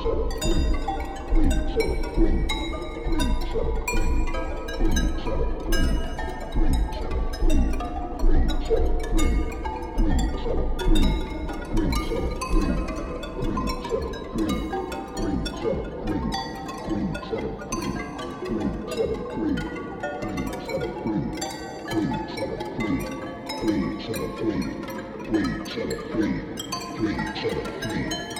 three, three, seven, three, three, seven, three.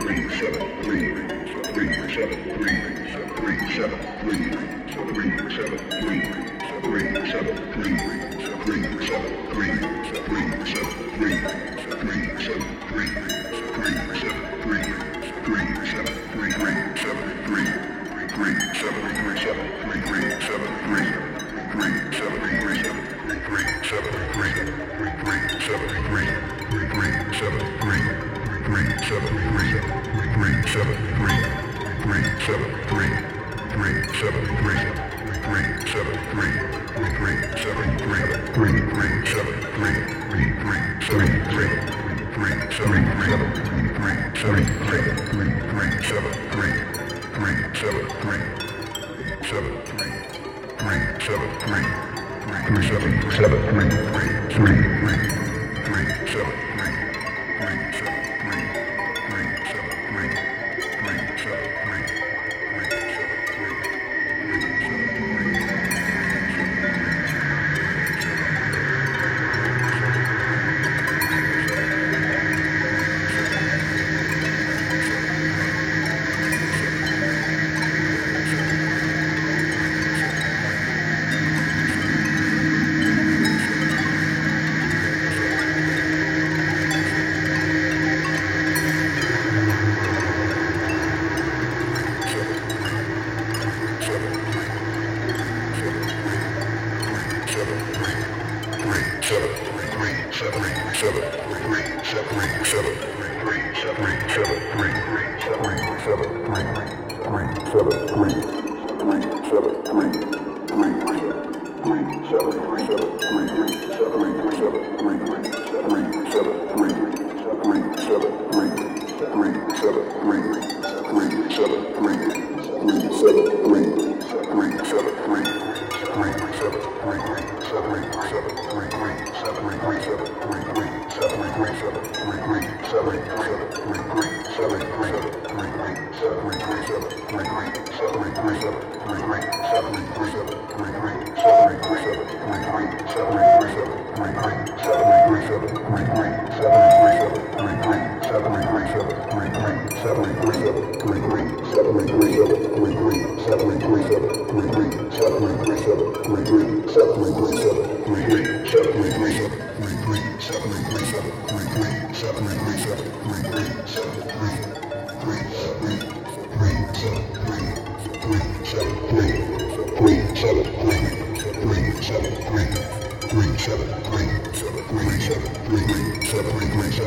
three, seven, three, seven seven three three seven three three seven three three seven three three three seven three three three seven three three seven three three seven three three three seven three three seven three seven three three seven three three seven three three three three three, seven, three. seven, three, seven, three, three, seven, three, three, seven, three, three,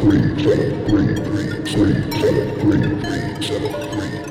three, seven, three, three, seven, three, three, seven, three.